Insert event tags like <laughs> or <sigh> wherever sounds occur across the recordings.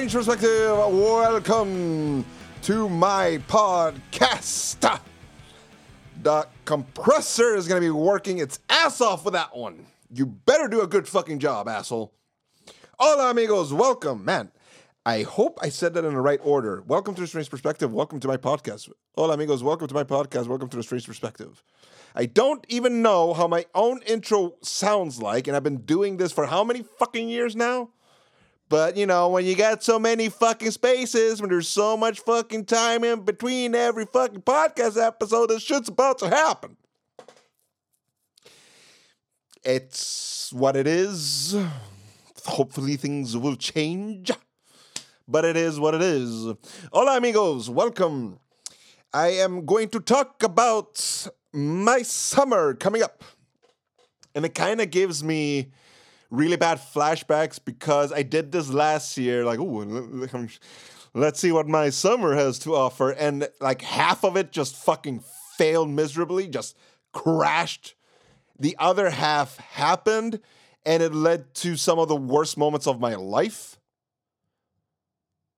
Strange Perspective. Welcome to my podcast. The compressor is going to be working its ass off with that one. You better do a good fucking job, asshole. Hola, amigos. Welcome. Man, I hope I said that in the right order. Welcome to the Strange Perspective. Welcome to my podcast. Hola, amigos. Welcome to my podcast. Welcome to the Strange Perspective. I don't even know how my own intro sounds like, and I've been doing this for how many fucking years now? But you know, when you got so many fucking spaces, when there's so much fucking time in between every fucking podcast episode, this shit's about to happen. It's what it is. Hopefully, things will change. But it is what it is. Hola, amigos. Welcome. I am going to talk about my summer coming up. And it kind of gives me really bad flashbacks because I did this last year. Like, oh, let's see what my summer has to offer. And like half of it just fucking failed miserably, just crashed. The other half happened, and it led to some of the worst moments of my life.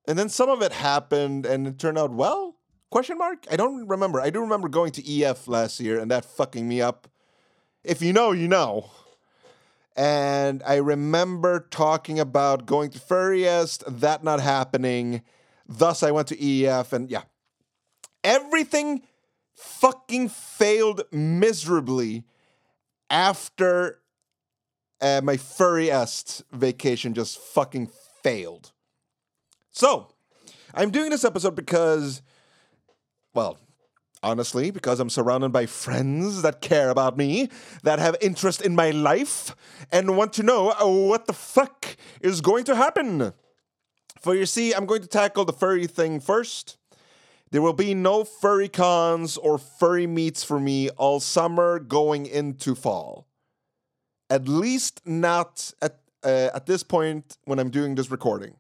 And then some of it happened, and it turned out well. Question mark? I don't remember. I do remember going to EF last year and that fucking me up. If you know, you know. And I remember talking about going to Furriest, that not happening. Thus, I went to EF, and yeah. Everything fucking failed miserably after uh, my Furriest vacation just fucking failed. So, I'm doing this episode because well, honestly, because I'm surrounded by friends that care about me, that have interest in my life, and want to know uh, what the fuck is going to happen. For you see, I'm going to tackle the furry thing first. There will be no furry cons or furry meets for me all summer going into fall. At least not at, uh, at this point when I'm doing this recording.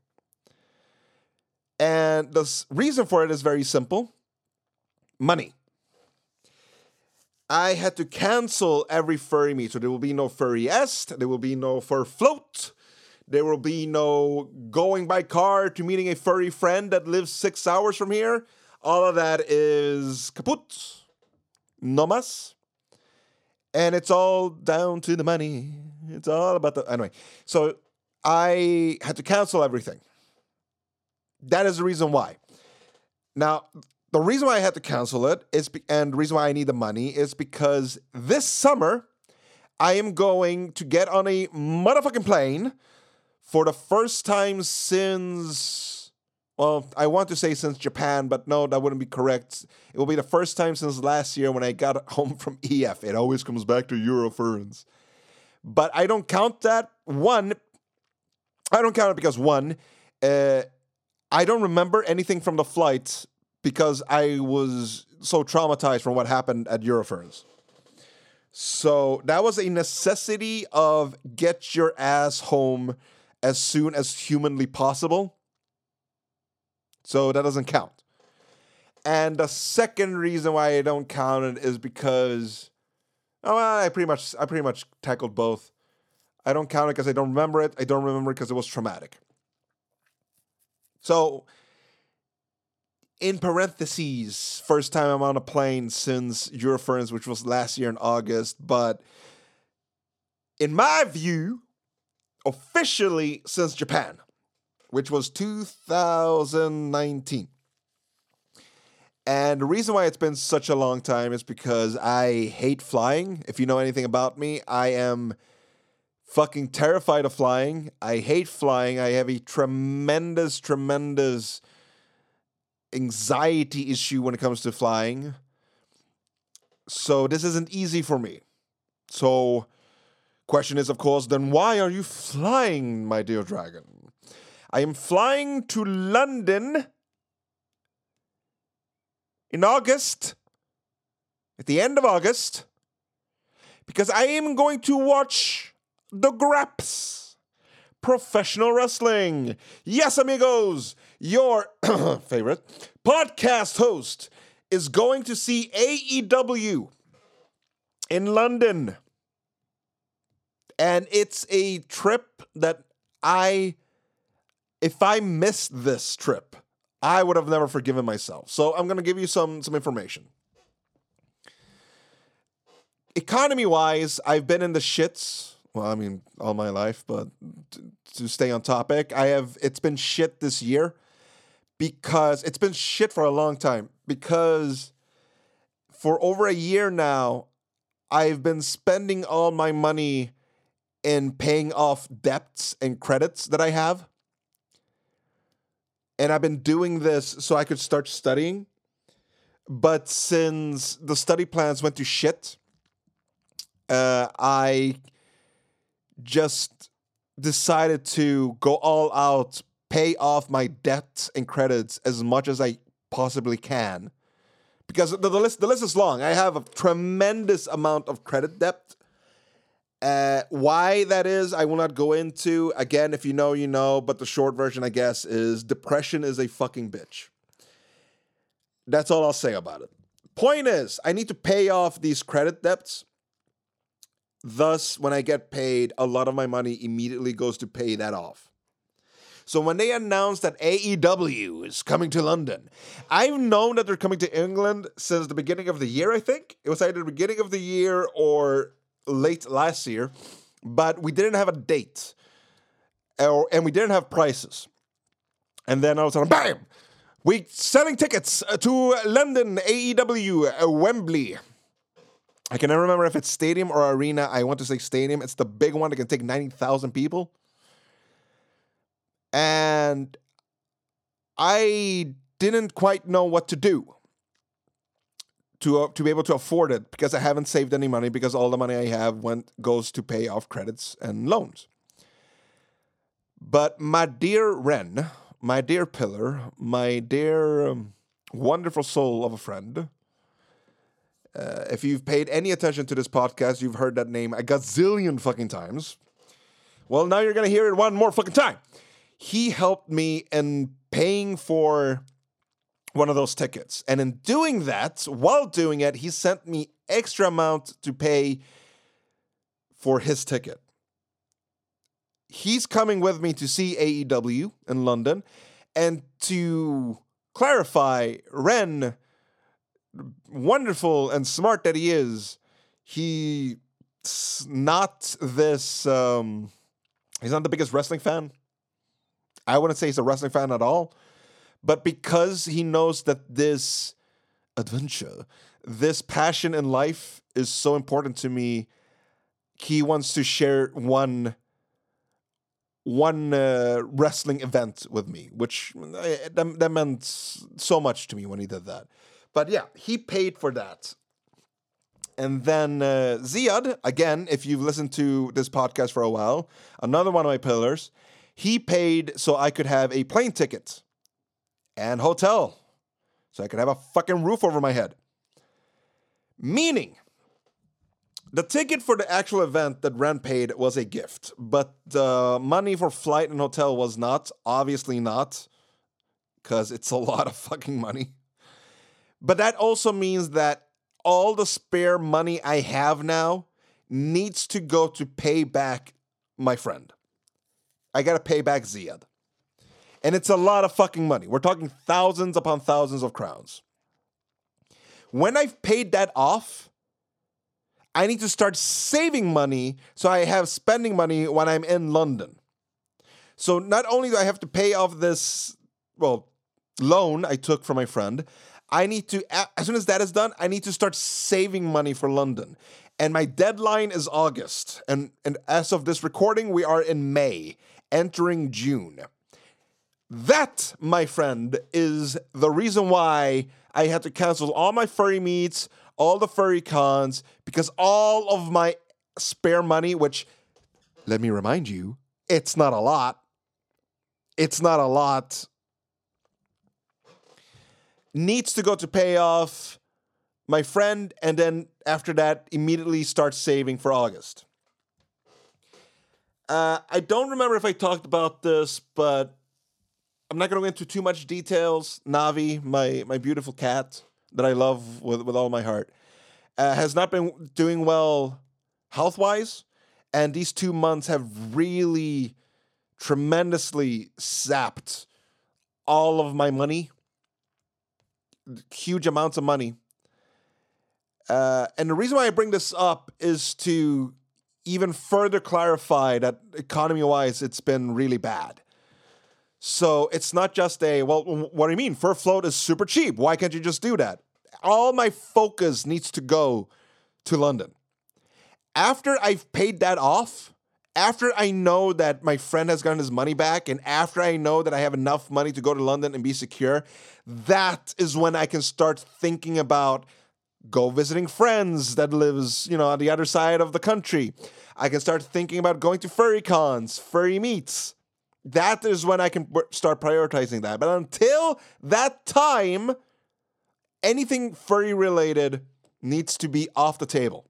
And the reason for it is very simple money. I had to cancel every furry meet, so there will be no furry Furriest, there will be no fur float, there will be no going by car to meeting a furry friend that lives six hours from here. All of that is kaput, no mas, and it's all down to the money. It's all about the anyway. So I had to cancel everything. That is the reason why. Now, the reason why I had to cancel it is, be- and the reason why I need the money is because this summer I am going to get on a motherfucking plane for the first time since, well, I want to say since Japan, but no, that wouldn't be correct. It will be the first time since last year when I got <laughs> home from EF. It always comes back to Eurofurence. But I don't count that. One, I don't count it because one, uh, I don't remember anything from the flight because I was so traumatized from what happened at Eurofurence. So that was a necessity of get your ass home as soon as humanly possible. So that doesn't count. And the second reason why I don't count it is because oh, I pretty much I pretty much tackled both. I don't count it because I don't remember it. I don't remember it because it was traumatic. So in parentheses, first time I'm on a plane since Eurofurence, which was last year in August. But in my view, officially since Japan, which was 2019. And the reason why it's been such a long time is because I hate flying. If you know anything about me, I am fucking terrified of flying. I hate flying. I have a tremendous, tremendous anxiety issue when it comes to flying. So this isn't easy for me. So question is of course then why are you flying, my dear dragon? I am flying to London in August at the end of August because I am going to watch the Graps professional wrestling. Yes, amigos, your <clears throat> favorite podcast host is going to see AEW in London. And it's a trip that I if I missed this trip, I would have never forgiven myself. So I'm going to give you some some information. Economy wise, I've been in the shits. Well, I mean, all my life, but t- to stay on topic, I have. It's been shit this year because it's been shit for a long time. Because for over a year now, I've been spending all my money in paying off debts and credits that I have. And I've been doing this so I could start studying. But since the study plans went to shit, uh, I just decided to go all out, pay off my debts and credits as much as I possibly can. Because the, the list the list is long. I have a tremendous amount of credit debt. Uh, why that is, I will not go into. Again, if you know, you know. But the short version, I guess, is depression is a fucking bitch. That's all I'll say about it. Point is, I need to pay off these credit debts. Thus, when I get paid, a lot of my money immediately goes to pay that off. So when they announced that AEW is coming to London, I've known that they're coming to England since the beginning of the year, I think. It was either the beginning of the year or late last year, but we didn't have a date. And we didn't have prices. And then all of a sudden, bam! We're selling tickets to London AEW uh, Wembley. I can never remember if it's stadium or arena. I want to say stadium. It's the big one that can take 90,000 people. And I didn't quite know what to do to uh, to be able to afford it because I haven't saved any money because all the money I have went goes to pay off credits and loans. But my dear Ren, my dear pillar, my dear um, wonderful soul of a friend, uh, if you've paid any attention to this podcast, you've heard that name a gazillion fucking times. Well, now you're gonna hear it one more fucking time. He helped me in paying for one of those tickets. And in doing that, while doing it, he sent me extra amount to pay for his ticket. He's coming with me to see AEW in London. And to clarify, Ren, wonderful and smart that he is, he's not this, um, he's not the biggest wrestling fan. I wouldn't say he's a wrestling fan at all. But because he knows that this adventure, this passion in life is so important to me, he wants to share one one uh, wrestling event with me, which uh, that, that meant so much to me when he did that. But yeah, he paid for that. And then uh, Ziad, again, if you've listened to this podcast for a while, another one of my pillars, he paid so I could have a plane ticket and hotel so I could have a fucking roof over my head. Meaning, the ticket for the actual event that Ren paid was a gift, but the money for flight and hotel was not. Obviously, not, because it's a <laughs> lot of fucking money. But that also means that all the spare money I have now needs to go to pay back my friend. I gotta pay back Ziad. And it's a lot of fucking money. We're talking thousands upon thousands of crowns. When I've paid that off, I need to start saving money so I have spending money when I'm in London. So not only do I have to pay off this, well, loan I took from my friend, I need to, as soon as that is done, I need to start saving money for London. And my deadline is August. And, and as of this recording, we are in May, entering June. That, my friend, is the reason why I had to cancel all my furry meets, all the furry cons, because all of my spare money, which, let me remind you, it's not a lot. It's not a lot. Needs to go to pay off my friend, and then after that, immediately start saving for August. Uh, I don't remember if I talked about this, but I'm not going to go into too much details. Navi, my my beautiful cat that I love with with all my heart, uh, has not been doing well health wise, and these two months have really tremendously sapped all of my money, huge amounts of money. Uh, and the reason why I bring this up is to even further clarify that economy wise, it's been really bad. So it's not just a, well, what do you mean? Fur float is super cheap. Why can't you just do that? All my focus needs to go to London. After I've paid that off, after I know that my friend has gotten his money back, and after I know that I have enough money to go to London and be secure, that is when I can start thinking about go visiting friends that lives, you know, on the other side of the country. I can start thinking about going to furry cons, furry meets. That is when I can start prioritizing that. But until that time, anything furry related needs to be off the table.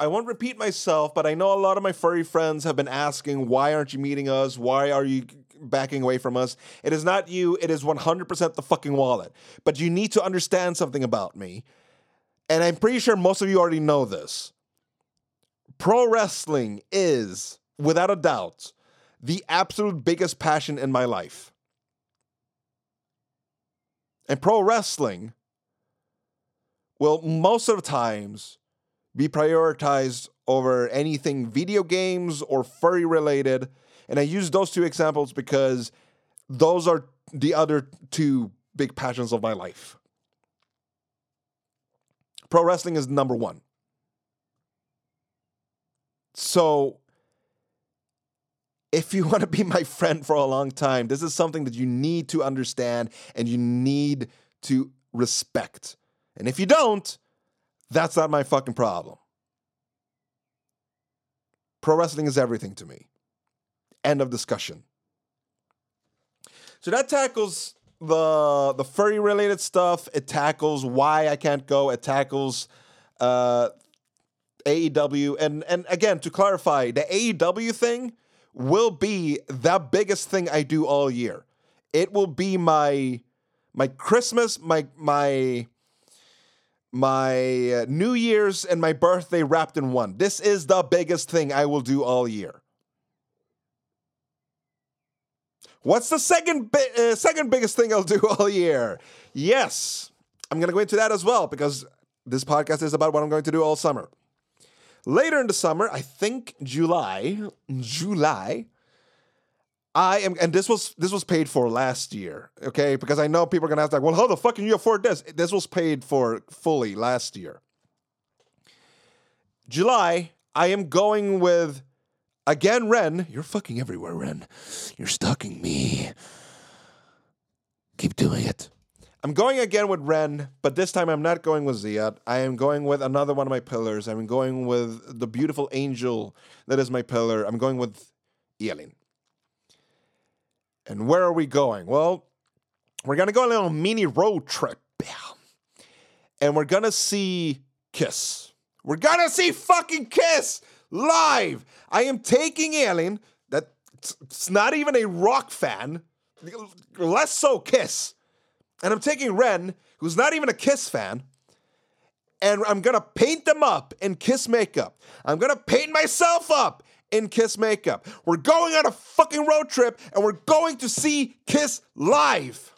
I won't repeat myself, but I know a lot of my furry friends have been asking, why aren't you meeting us? Why are you backing away from us? It is not you, it is 100% the fucking wallet. But you need to understand something about me. And I'm pretty sure most of you already know this. Pro wrestling is, without a doubt, the absolute biggest passion in my life. And pro wrestling will most of the times be prioritized over anything video games or furry related. And I use those two examples because those are the other two big passions of my life. Pro wrestling is number one. So, if you <laughs> want to be my friend for a long time, this is something that you need to understand and you need to respect. And if you don't, that's not my fucking problem. Pro wrestling is everything to me. End of discussion. So that tackles the the furry related stuff. It tackles why I can't go. It tackles uh, AEW. And and again, to clarify, the AEW thing will be the biggest thing I do all year. It will be my my Christmas, my my my uh, New Year's and my birthday wrapped in one. This is the biggest thing I will do all year. What's the second bi- uh, second biggest thing I'll do <laughs> all year? Yes, I'm going to go into that as well because this podcast is about what I'm going to do all summer. Later in the summer, I think July, July, I am, and this was this was paid for last year, okay? Because I know people are gonna ask like, well, how the fuck can you afford this? This was paid for fully last year. July, I am going with again Ren. You're fucking everywhere, Ren. You're stalking me. Keep doing it. I'm going again with Ren, but this time I'm not going with Ziad. I am going with another one of my pillars. I'm going with the beautiful angel that is my pillar. I'm going with Elin. And where are we going? Well, we're going to go on a little mini road trip. And we're going to see Kiss. We're going to see fucking Kiss live. I am taking Elin, that's not even a rock fan, less so Kiss. And I'm taking Ren, who's not even a Kiss fan, and I'm gonna paint them up in Kiss makeup. I'm gonna paint myself up in Kiss makeup. We're going on a fucking road trip and we're going to see Kiss live.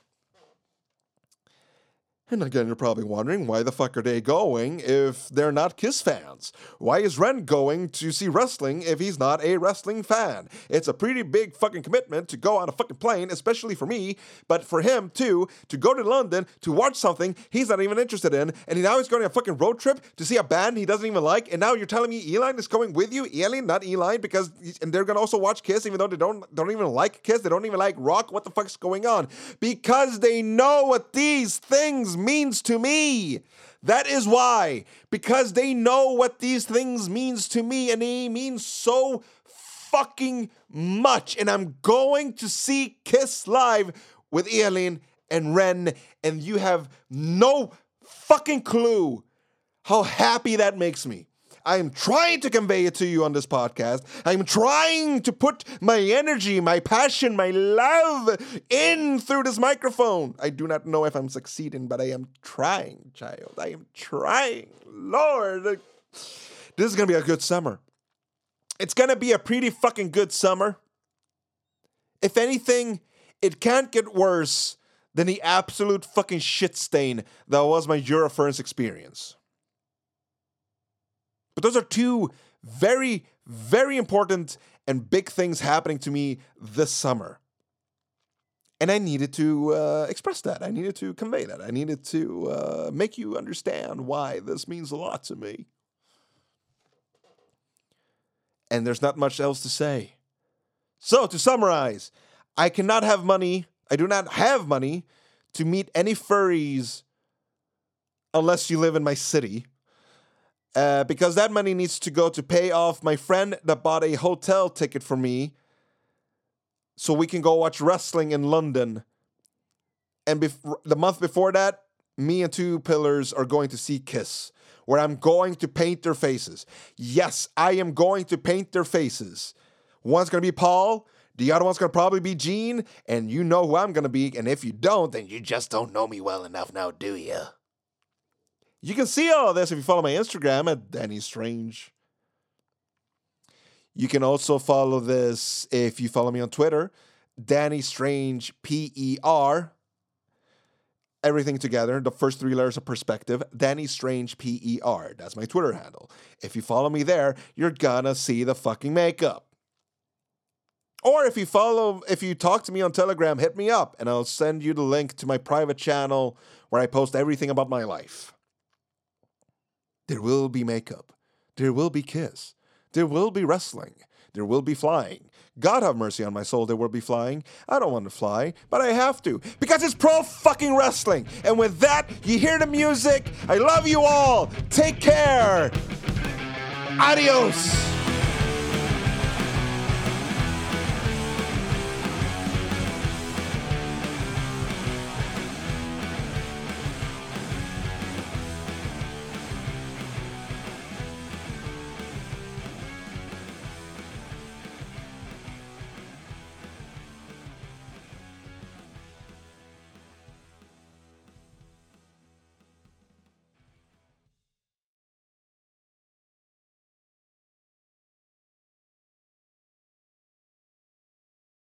And again, you're probably wondering why the fuck are they going if they're not Kiss fans? Why is Ren going to see wrestling if he's not a wrestling fan? It's a pretty big fucking commitment to go on a fucking plane, especially for me, but for him too, to go to London to watch something he's not even interested in, and now he's going on a fucking road trip to see a band he doesn't even like, and now you're telling me Elin is going with you? Elin, not Eli, because and they're gonna also watch Kiss, even though they don't don't even like Kiss, they don't even like rock. What the fuck's going on? Because they know what these things means to me. That is why. Because they know what these things means to me and they mean so fucking much. And I'm going to see Kiss live with Elin and Ren and you have no fucking clue how happy that makes me. I am trying to convey it to you on this podcast. I'm trying to put my energy, my passion, my love in through this microphone. I do not know if I'm succeeding, but I am trying, child. I am trying. Lord, this is going to be a good summer. It's gonna be a pretty fucking good summer. If anything, it can't get worse than the absolute fucking shit stain that was my Eurofurence experience. But those are two very, very important and big things happening to me this summer. And I needed to uh, express that. I needed to convey that. I needed to uh, make you understand why this means a lot to me. And there's not much else to say. So, to summarize, I cannot have money, I do not have money to meet any furries unless you live in my city. Uh, because that money needs to go to pay off my friend that bought a hotel ticket for me so we can go watch wrestling in London. And bef- the month before that, me and two pillars are going to see Kiss, where I'm going to paint their faces. Yes, I am going to paint their faces. One's going to be Paul, the other one's going to probably be Gene, and you know who I'm going to be. And if you don't, then you just don't know me well enough now, do you? You can see all of this if you follow my Instagram at Danny Strange. You can also follow this if you follow me on Twitter, Danny Strange P E R. Everything together, the first three letters of perspective, Danny Strange P E R. That's my Twitter handle. If you follow me there, you're gonna see the fucking makeup. Or if you follow, if you talk to me on Telegram, hit me up and I'll send you the link to my private channel where I post everything about my life. There will be makeup. There will be kiss. There will be wrestling. There will be flying. God have mercy on my soul, there will be flying. I don't want to fly, but I have to because it's pro fucking wrestling. And with that, you hear the music. I love you all. Take care. Adios.